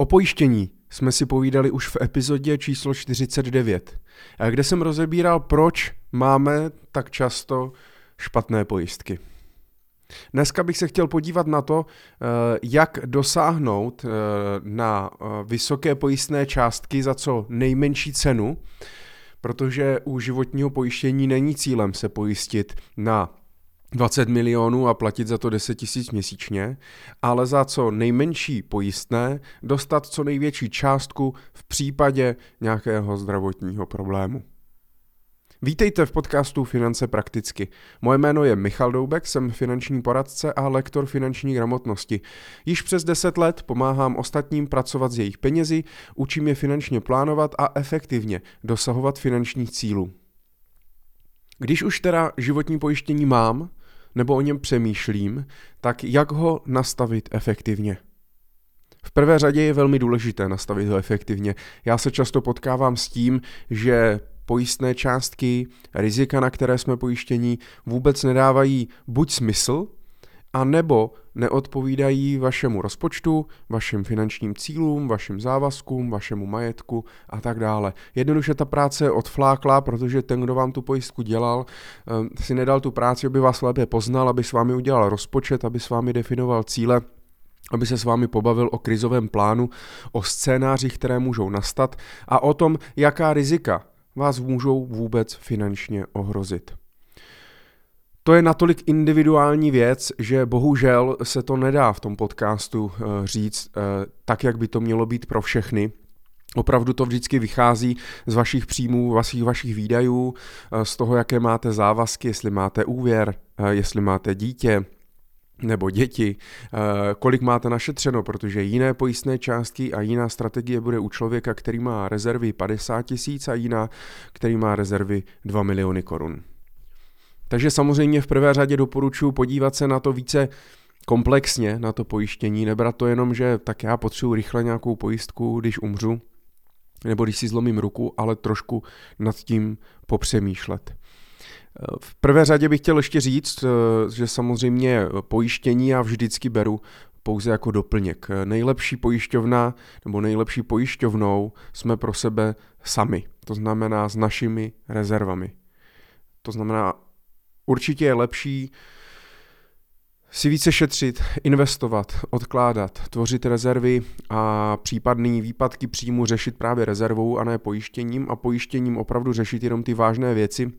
O pojištění jsme si povídali už v epizodě číslo 49, kde jsem rozebíral, proč máme tak často špatné pojistky. Dneska bych se chtěl podívat na to, eh, jak dosáhnout eh, na eh, vysoké pojistné částky za co nejmenší cenu, protože u životního pojištění není cílem se pojistit na 20 milionů a platit za to 10 tisíc měsíčně, ale za co nejmenší pojistné dostat co největší částku v případě nějakého zdravotního problému. Vítejte v podcastu Finance prakticky. Moje jméno je Michal Doubek, jsem finanční poradce a lektor finanční gramotnosti. Již přes 10 let pomáhám ostatním pracovat s jejich penězi, učím je finančně plánovat a efektivně dosahovat finančních cílů. Když už teda životní pojištění mám, nebo o něm přemýšlím, tak jak ho nastavit efektivně? V prvé řadě je velmi důležité nastavit ho efektivně. Já se často potkávám s tím, že pojistné částky, rizika, na které jsme pojištění, vůbec nedávají buď smysl, a nebo neodpovídají vašemu rozpočtu, vašim finančním cílům, vašim závazkům, vašemu majetku a tak dále. Jednoduše ta práce je odflákla, protože ten, kdo vám tu pojistku dělal, eh, si nedal tu práci, aby vás lépe poznal, aby s vámi udělal rozpočet, aby s vámi definoval cíle, aby se s vámi pobavil o krizovém plánu, o scénářích, které můžou nastat a o tom, jaká rizika vás můžou vůbec finančně ohrozit. To je natolik individuální věc, že bohužel se to nedá v tom podcastu eh, říct eh, tak, jak by to mělo být pro všechny. Opravdu to vždycky vychází z vašich příjmů, vašich, vašich výdajů, eh, z toho, jaké máte závazky, jestli máte úvěr, jestli máte dítě, nebo děti, kolik máte našetřeno, protože jiné pojistné částky a jiná strategie bude u člověka, který má rezervy 50 tisíc a jiná, který má rezervy 2 miliony korun. Takže samozřejmě v prvé řadě doporučuji podívat se na to více komplexně, na to pojištění, nebrat to jenom, že tak já potřebuji rychle nějakou pojistku, když umřu, nebo když si zlomím ruku, ale trošku nad tím popřemýšlet. V prvé řadě bych chtěl ještě říct, že samozřejmě pojištění já vždycky beru pouze jako doplněk. Nejlepší pojišťovna nebo nejlepší pojišťovnou jsme pro sebe sami, to znamená s našimi rezervami. To znamená, Určitě je lepší si více šetřit, investovat, odkládat, tvořit rezervy a případný výpadky příjmu řešit právě rezervou a ne pojištěním a pojištěním opravdu řešit jenom ty vážné věci,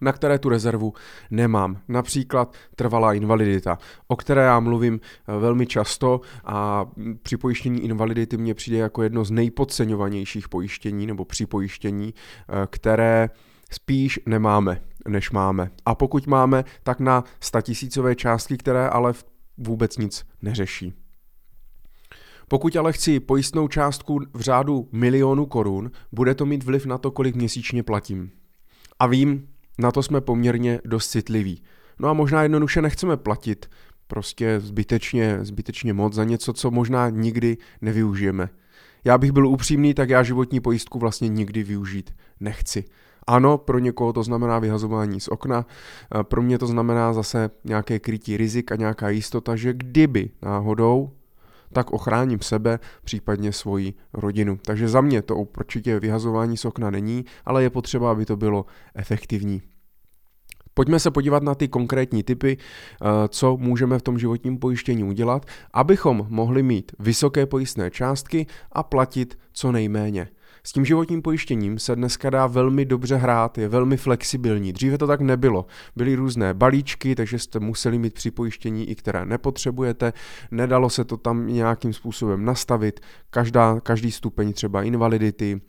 na které tu rezervu nemám. Například trvalá invalidita, o které já mluvím eh, velmi často a při pojištění invalidity mě přijde jako jedno z nejpodceňovanějších pojištění nebo připojištění, eh, které spíš nemáme, než máme. A pokud máme, tak na statisícové částky, které ale vůbec nic neřeší. Pokud ale chci pojistnou částku v řádu milionu korun, bude to mít vliv na to, kolik měsíčně platím. A vím, na to jsme poměrně dost citliví. No a možná jednoduše nechceme platit prostě zbytečně, zbytečně moc za něco, co možná nikdy nevyužijeme. Já bych byl upřímný, tak já životní pojistku vlastně nikdy využít nechci. Ano, pro někoho to znamená vyhazování z okna, pro mě to znamená zase nějaké krytí rizik a nějaká jistota, že kdyby náhodou, tak ochráním sebe, případně svoji rodinu. Takže za mě to určitě vyhazování z okna není, ale je potřeba, aby to bylo efektivní. Pojďme se podívat na ty konkrétní typy, co můžeme v tom životním pojištění udělat, abychom mohli mít vysoké pojistné částky a platit co nejméně. S tím životním pojištěním se dneska dá velmi dobře hrát, je velmi flexibilní. Dříve to tak nebylo. Byly různé balíčky, takže jste museli mít připojištění, i které nepotřebujete. Nedalo se to tam nějakým způsobem nastavit. Každá, každý stupeň třeba invalidity,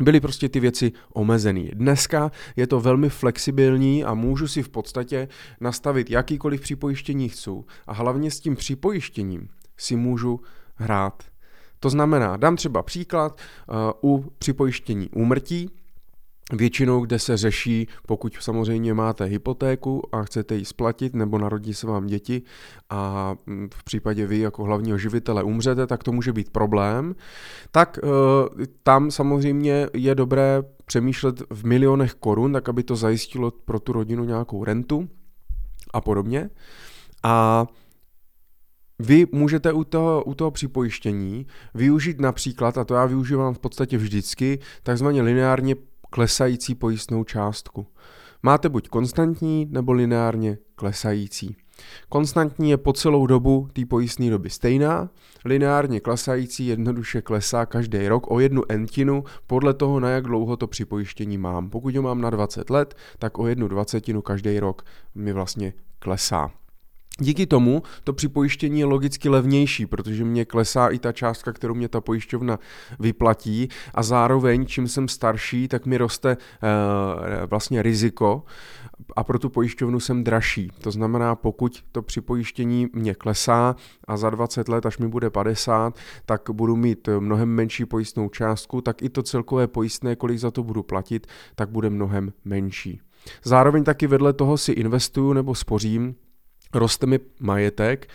byly prostě ty věci omezený. Dneska je to velmi flexibilní a můžu si v podstatě nastavit jakýkoliv připojištění chci a hlavně s tím připojištěním si můžu hrát to znamená, dám třeba příklad uh, u připojištění úmrtí, Většinou, kde se řeší, pokud samozřejmě máte hypotéku a chcete ji splatit, nebo narodí se vám děti a mm, v případě vy jako hlavního živitele umřete, tak to může být problém. Tak uh, tam samozřejmě je dobré přemýšlet v milionech korun, tak aby to zajistilo pro tu rodinu nějakou rentu a podobně. A vy můžete u toho, u toho připojištění využít například, a to já využívám v podstatě vždycky, takzvaně lineárně klesající pojistnou částku. Máte buď konstantní nebo lineárně klesající. Konstantní je po celou dobu té pojistné doby stejná, lineárně klesající jednoduše klesá každý rok o jednu entinu podle toho, na jak dlouho to připojištění mám. Pokud ho mám na 20 let, tak o jednu dvacetinu každý rok mi vlastně klesá. Díky tomu to připojištění je logicky levnější, protože mě klesá i ta částka, kterou mě ta pojišťovna vyplatí a zároveň, čím jsem starší, tak mi roste uh, vlastně riziko a pro tu pojišťovnu jsem dražší. To znamená, pokud to připojištění mě klesá a za 20 let, až mi bude 50, tak budu mít mnohem menší pojistnou částku, tak i to celkové pojistné, kolik za to budu platit, tak bude mnohem menší. Zároveň taky vedle toho si investuju nebo spořím roste mi majetek,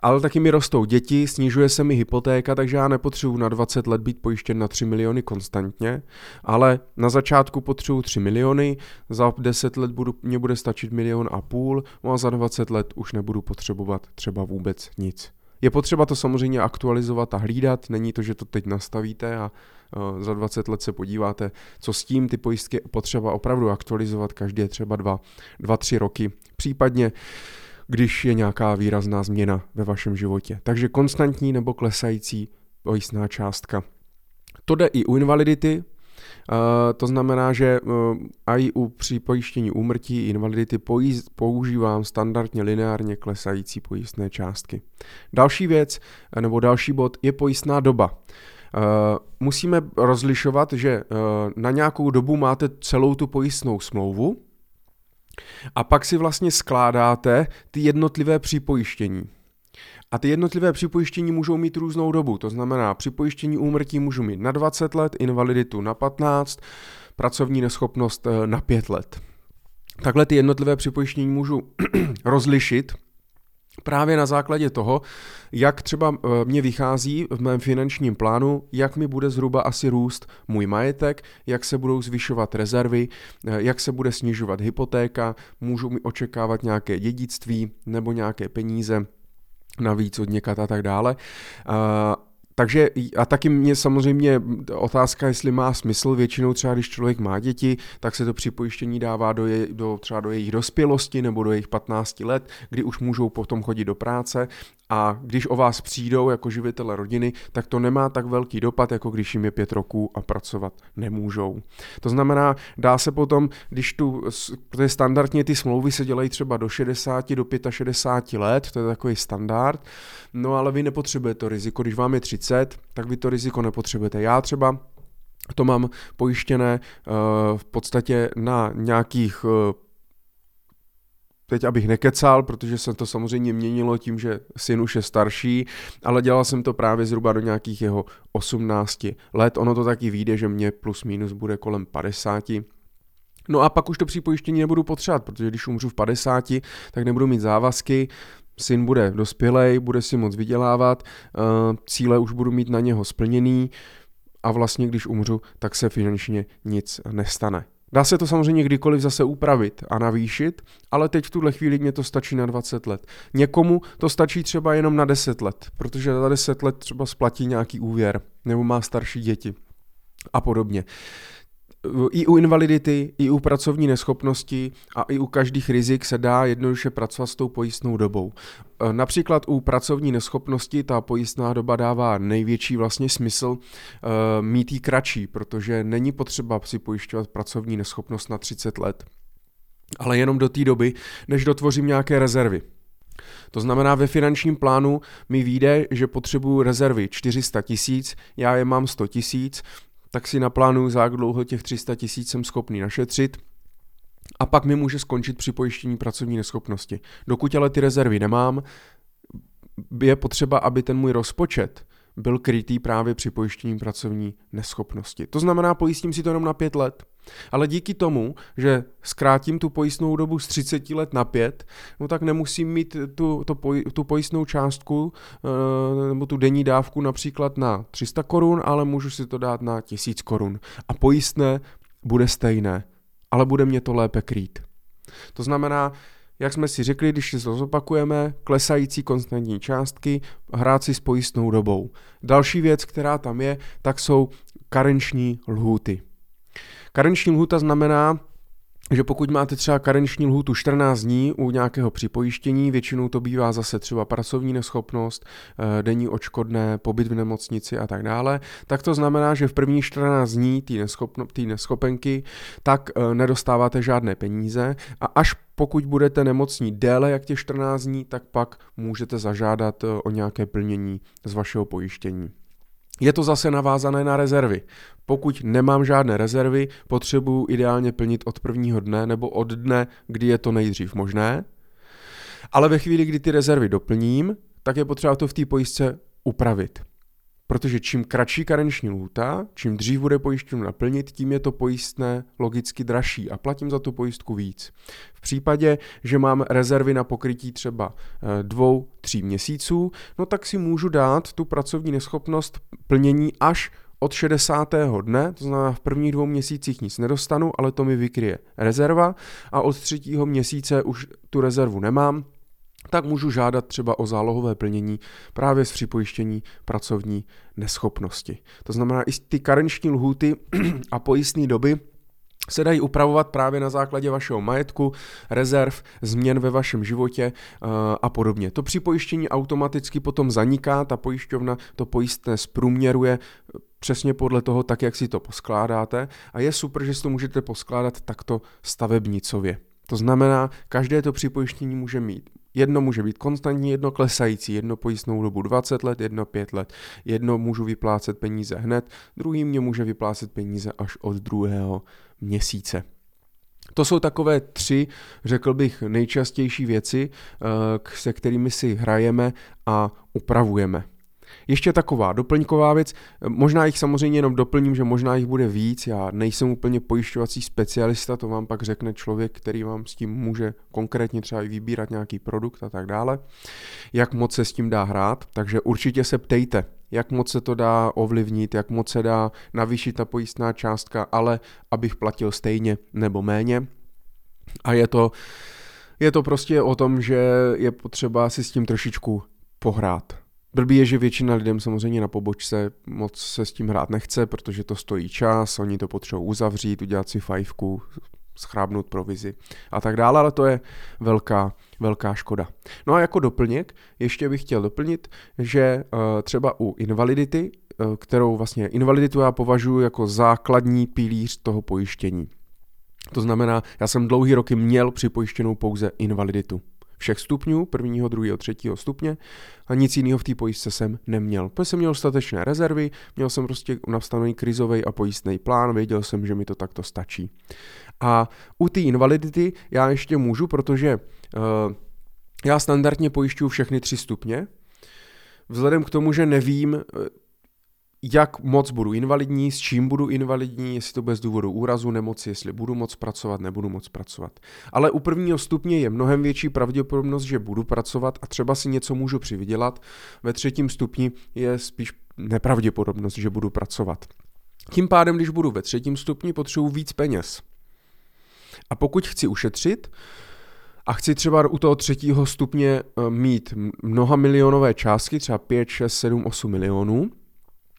ale taky mi rostou děti, snižuje se mi hypotéka, takže já nepotřebuji na 20 let být pojištěn na 3 miliony konstantně, ale na začátku potřebuji 3 miliony, za 10 let budu, mě bude stačit milion a půl, no a za 20 let už nebudu potřebovat třeba vůbec nic. Je potřeba to samozřejmě aktualizovat a hlídat, není to, že to teď nastavíte a uh, za 20 let se podíváte, co s tím, ty pojistky potřeba opravdu aktualizovat každé třeba 2-3 roky, případně když je nějaká výrazná změna ve vašem životě. Takže konstantní nebo klesající pojistná částka. To jde i u invalidity, to znamená, že uh, i u při pojištění úmrtí invalidity používám standardně lineárně klesající pojistné částky. Další věc, nebo další bod, je pojistná doba. Uh, musíme rozlišovat, že uh, na nějakou dobu máte celou tu pojistnou smlouvu, a pak si vlastně skládáte ty jednotlivé připojištění. A ty jednotlivé připojištění můžou mít různou dobu, to znamená připojištění úmrtí můžu mít na 20 let, invaliditu na 15, pracovní neschopnost eh, na 5 let. Takhle ty jednotlivé připojištění můžu rozlišit právě na základě toho, jak třeba eh, mě vychází v mém finančním plánu, jak mi bude zhruba asi růst můj majetek, jak se budou zvyšovat rezervy, eh, jak se bude snižovat hypotéka, můžu mi očekávat nějaké dědictví nebo nějaké peníze navíc od někat a tak dále. Takže a taky mě samozřejmě otázka, jestli má smysl, většinou třeba když člověk má děti, tak se to připojištění dává do, je, do třeba do jejich dospělosti nebo do jejich 15 let, kdy už můžou potom chodit do práce a když o vás přijdou jako živitele rodiny, tak to nemá tak velký dopad, jako když jim je pět roků a pracovat nemůžou. To znamená, dá se potom, když tu, protože standardně ty smlouvy se dělají třeba do 60, do 65 let, to je takový standard, no ale vy nepotřebujete to riziko, když vám je 30, tak vy to riziko nepotřebujete. Já třeba to mám pojištěné uh, v podstatě na nějakých uh, teď abych nekecal, protože se to samozřejmě měnilo tím, že syn už je starší, ale dělal jsem to právě zhruba do nějakých jeho 18 let. Ono to taky vyjde, že mě plus minus bude kolem 50. No a pak už to připojištění nebudu potřebovat, protože když umřu v 50, tak nebudu mít závazky, syn bude dospělej, bude si moc vydělávat, eh, cíle už budu mít na něho splněný a vlastně když umřu, tak se finančně nic nestane. Dá se to samozřejmě kdykoliv zase upravit a navýšit, ale teď v tuhle chvíli mě to stačí na 20 let. Někomu to stačí třeba jenom na 10 let, protože za 10 let třeba splatí nějaký úvěr nebo má starší děti a podobně i u invalidity, i u pracovní neschopnosti a i u každých rizik se dá jednoduše pracovat s tou pojistnou dobou. E, například u pracovní neschopnosti ta pojistná doba dává největší vlastně smysl uh, mít ji kratší, protože není potřeba si pojišťovat pracovní neschopnost na 30 let, ale jenom do té doby, než dotvořím nějaké rezervy. To znamená, ve finančním plánu mi vyjde, že potřebuju rezervy 400 tisíc, já je mám 100 tisíc, tak si naplánuju, za jak dlouho těch 300 tisíc jsem schopný našetřit, a pak mi může skončit při pojištění pracovní neschopnosti. Dokud ale ty rezervy nemám, je potřeba, aby ten můj rozpočet byl krytý právě při pojištění pracovní neschopnosti. To znamená, pojistím si to jenom na pět let. Ale díky tomu, že zkrátím tu pojistnou dobu z 30 let na 5, no tak nemusím mít tu, to, tu pojistnou částku eh, nebo tu denní dávku například na 300 korun, ale můžu si to dát na 1000 korun. A pojistné bude stejné, ale bude mě to lépe krýt. To znamená, jak jsme si řekli, když si to zopakujeme, klesající konstantní částky, hrát si s pojistnou dobou. Další věc, která tam je, tak jsou karenční lhůty. Karenční lhůta znamená, že pokud máte třeba karenční lhůtu 14 dní u nějakého připojištění, většinou to bývá zase třeba pracovní neschopnost, eh, denní očkodné, pobyt v nemocnici a tak dále, tak to znamená, že v první 14 dní té neschopno, neschopenky tak eh, nedostáváte žádné peníze a až pokud budete nemocní déle jak těch 14 dní, tak pak můžete zažádat eh, o nějaké plnění z vašeho pojištění. Je to zase navázané na rezervy. Pokud nemám žádné rezervy, potřebuji ideálně plnit od prvního dne nebo od dne, kdy je to nejdřív možné. Ale ve chvíli, kdy ty rezervy doplním, tak je potřeba to v té pojistce upravit. Protože čím kratší karenční lhůta, čím dřív bude pojištěno naplnit, tím je to pojistné logicky dražší a platím za tu pojistku víc. V případě, že mám rezervy na pokrytí třeba eh, dvou, tří měsíců, no tak si můžu dát tu pracovní neschopnost plnění až od 60. dne, to znamená v prvních dvou měsících nic nedostanu, ale to mi vykryje rezerva a od třetího měsíce už tu rezervu nemám, tak můžu žádat třeba o zálohové plnění právě z připojištění pracovní neschopnosti. To znamená, i ty karenční lhuty a pojistné doby se dají upravovat právě na základě vašeho majetku, rezerv, změn ve vašem životě eh, a podobně. To připojištění automaticky potom zaniká, ta pojišťovna to pojistné zprůměruje eh, přesně podle toho, tak jak si to poskládáte a je super, že si to můžete poskládat takto stavebnicově. To znamená, každé to připojištění může mít Jedno může být konstantní, jedno klesající, jedno pojistnou dobu 20 let, jedno 5 let. Jedno můžu vyplácet peníze hned, druhý mě může vyplácet peníze až od druhého měsíce. To jsou takové tři, řekl bych, nejčastější věci, eh, se kterými si hrajeme a upravujeme. Ještě taková doplňková věc, možná jich samozřejmě jenom doplním, že možná jich bude víc, já nejsem úplně pojišťovací specialista, to vám pak řekne člověk, který vám s tím může konkrétně třeba i vybírat nějaký produkt a tak dále, jak moc se s tím dá hrát, takže určitě se ptejte, jak moc se to dá ovlivnit, jak moc se dá navýšit ta pojistná částka, ale abych platil stejně nebo méně. A je to, je to prostě o tom, že je potřeba si s tím trošičku pohrát. Blbý je, že většina lidem samozřejmě na pobočce moc se s tím hrát nechce, protože to stojí čas, oni to potřebují uzavřít, udělat si fajfku, schrábnout provizi a tak dále, ale to je velká, velká škoda. No a jako doplněk ještě bych chtěl doplnit, že uh, třeba u invalidity, uh, kterou vlastně invaliditu já považuji jako základní pilíř toho pojištění. To znamená, já jsem dlouhý roky měl připojištěnou pouze invaliditu všech stupňů, prvního, druhého, třetího stupně a nic jiného v té pojistce jsem neměl. Protože jsem měl dostatečné rezervy, měl jsem prostě nastavený krizový a pojistný plán, věděl jsem, že mi to takto stačí. A u té invalidity já ještě můžu, protože uh, já standardně pojišťuju všechny tři stupně, vzhledem k tomu, že nevím, eh, jak moc budu invalidní, s čím budu invalidní, jestli to bez důvodu úrazu, nemoci, jestli budu moc pracovat, nebudu moc pracovat. Ale u prvního stupně je mnohem větší pravděpodobnost, že budu pracovat a třeba si něco můžu přivydělat. Ve třetím stupni je spíš nepravděpodobnost, že budu pracovat. Tím pádem, když budu ve třetím stupni, potřebuji víc peněz. A pokud chci ušetřit, a chci třeba u toho třetího stupně eh, mít mnoha milionové částky, třeba 5, 6, 7, 8 milionů,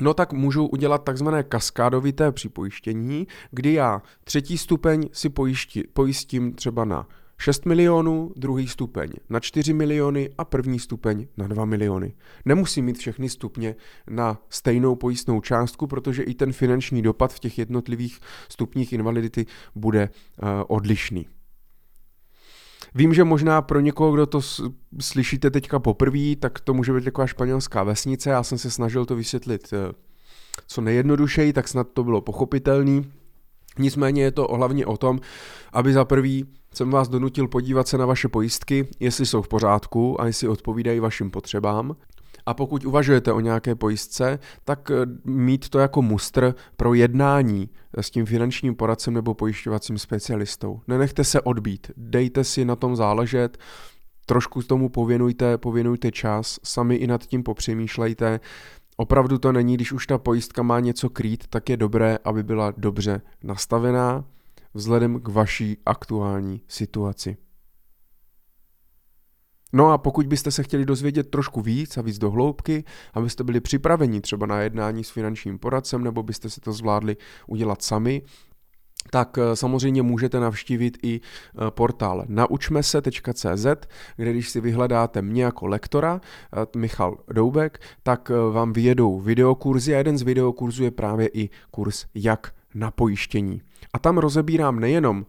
No tak můžu udělat takzvané kaskádovité připojištění, kdy já třetí stupeň si pojišti, pojistím třeba na 6 milionů, druhý stupeň na 4 miliony a první stupeň na 2 miliony. Nemusím mít všechny stupně na stejnou pojistnou částku, protože i ten finanční dopad v těch jednotlivých stupních invalidity bude uh, odlišný. Vím, že možná pro někoho, kdo to slyšíte teďka poprvé, tak to může být taková španělská vesnice. Já jsem se snažil to vysvětlit eh, co nejjednodušeji, tak snad to bylo pochopitelný. Nicméně je to hlavně o tom, aby za prvý jsem vás donutil podívat se na vaše pojistky, jestli jsou v pořádku a jestli odpovídají vašim potřebám. A pokud uvažujete o nějaké pojistce, tak eh, mít to jako mustr pro jednání s tím finančním poradcem nebo pojišťovacím specialistou. Nenechte se odbít, dejte si na tom záležet, trošku tomu pověnujte, pověnujte čas, sami i nad tím popřemýšlejte. Opravdu to není, když už ta pojistka má něco krýt, tak je dobré, aby byla dobře nastavená vzhledem k vaší aktuální situaci. No a pokud byste se chtěli dozvědět trošku víc a víc do hloubky, abyste byli připraveni třeba na jednání s finančním poradcem, nebo byste si to zvládli udělat sami, tak eh, samozřejmě můžete navštívit i eh, portál naučmese.cz, kde když si vyhledáte mě jako lektora, eh, Michal Doubek, tak vám vyjedou videokurzy a jeden z videokurzů je právě i kurz Jak na pojištění. A tam rozebírám nejenom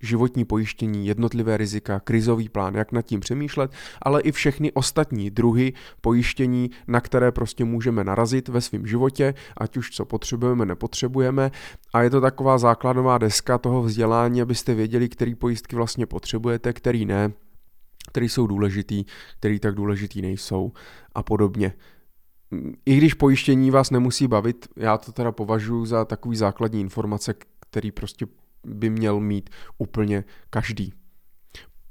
životní pojištění, jednotlivé rizika, krizový plán, jak nad tím přemýšlet, ale i všechny ostatní druhy pojištění, na které prostě můžeme narazit ve svém životě, ať už co potřebujeme, nepotřebujeme. A je to taková základová deska toho vzdělání, abyste věděli, který pojistky vlastně potřebujete, který ne, který jsou důležitý, který tak důležitý nejsou a podobně. I když pojištění vás nemusí bavit, já to teda považuji za takový základní informace, který prostě by měl mít úplně každý.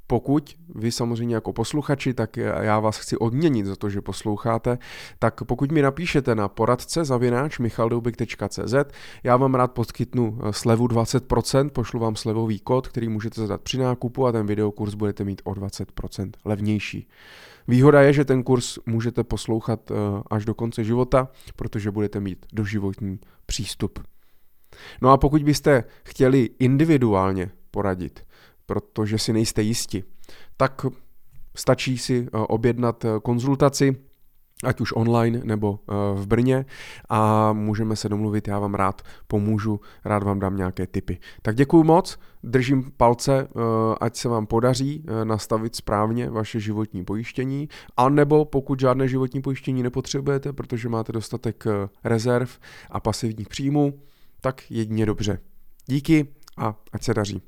Pokud vy samozřejmě jako posluchači, tak já vás chci odměnit za to, že posloucháte, tak pokud mi napíšete na poradce zavináč michaldoubik.cz, já vám rád poskytnu eh, slevu 20%, pošlu vám slevový kód, který můžete zadat při nákupu a ten videokurs budete mít o 20% levnější. Výhoda je, že ten kurz můžete poslouchat eh, až do konce života, protože budete mít doživotní přístup. No a pokud byste chtěli individuálně poradit, protože si nejste jisti, tak stačí si eh, objednat eh, konzultaci, ať už online nebo eh, v Brně a můžeme se domluvit, já vám rád pomůžu, rád vám dám nějaké tipy. Tak děkuji moc, držím palce, ať se vám podaří nastavit správně vaše životní pojištění, a nebo pokud žádné životní pojištění nepotřebujete, protože máte dostatek rezerv a pasivních příjmů, tak jedině dobře. Díky a ať se daří.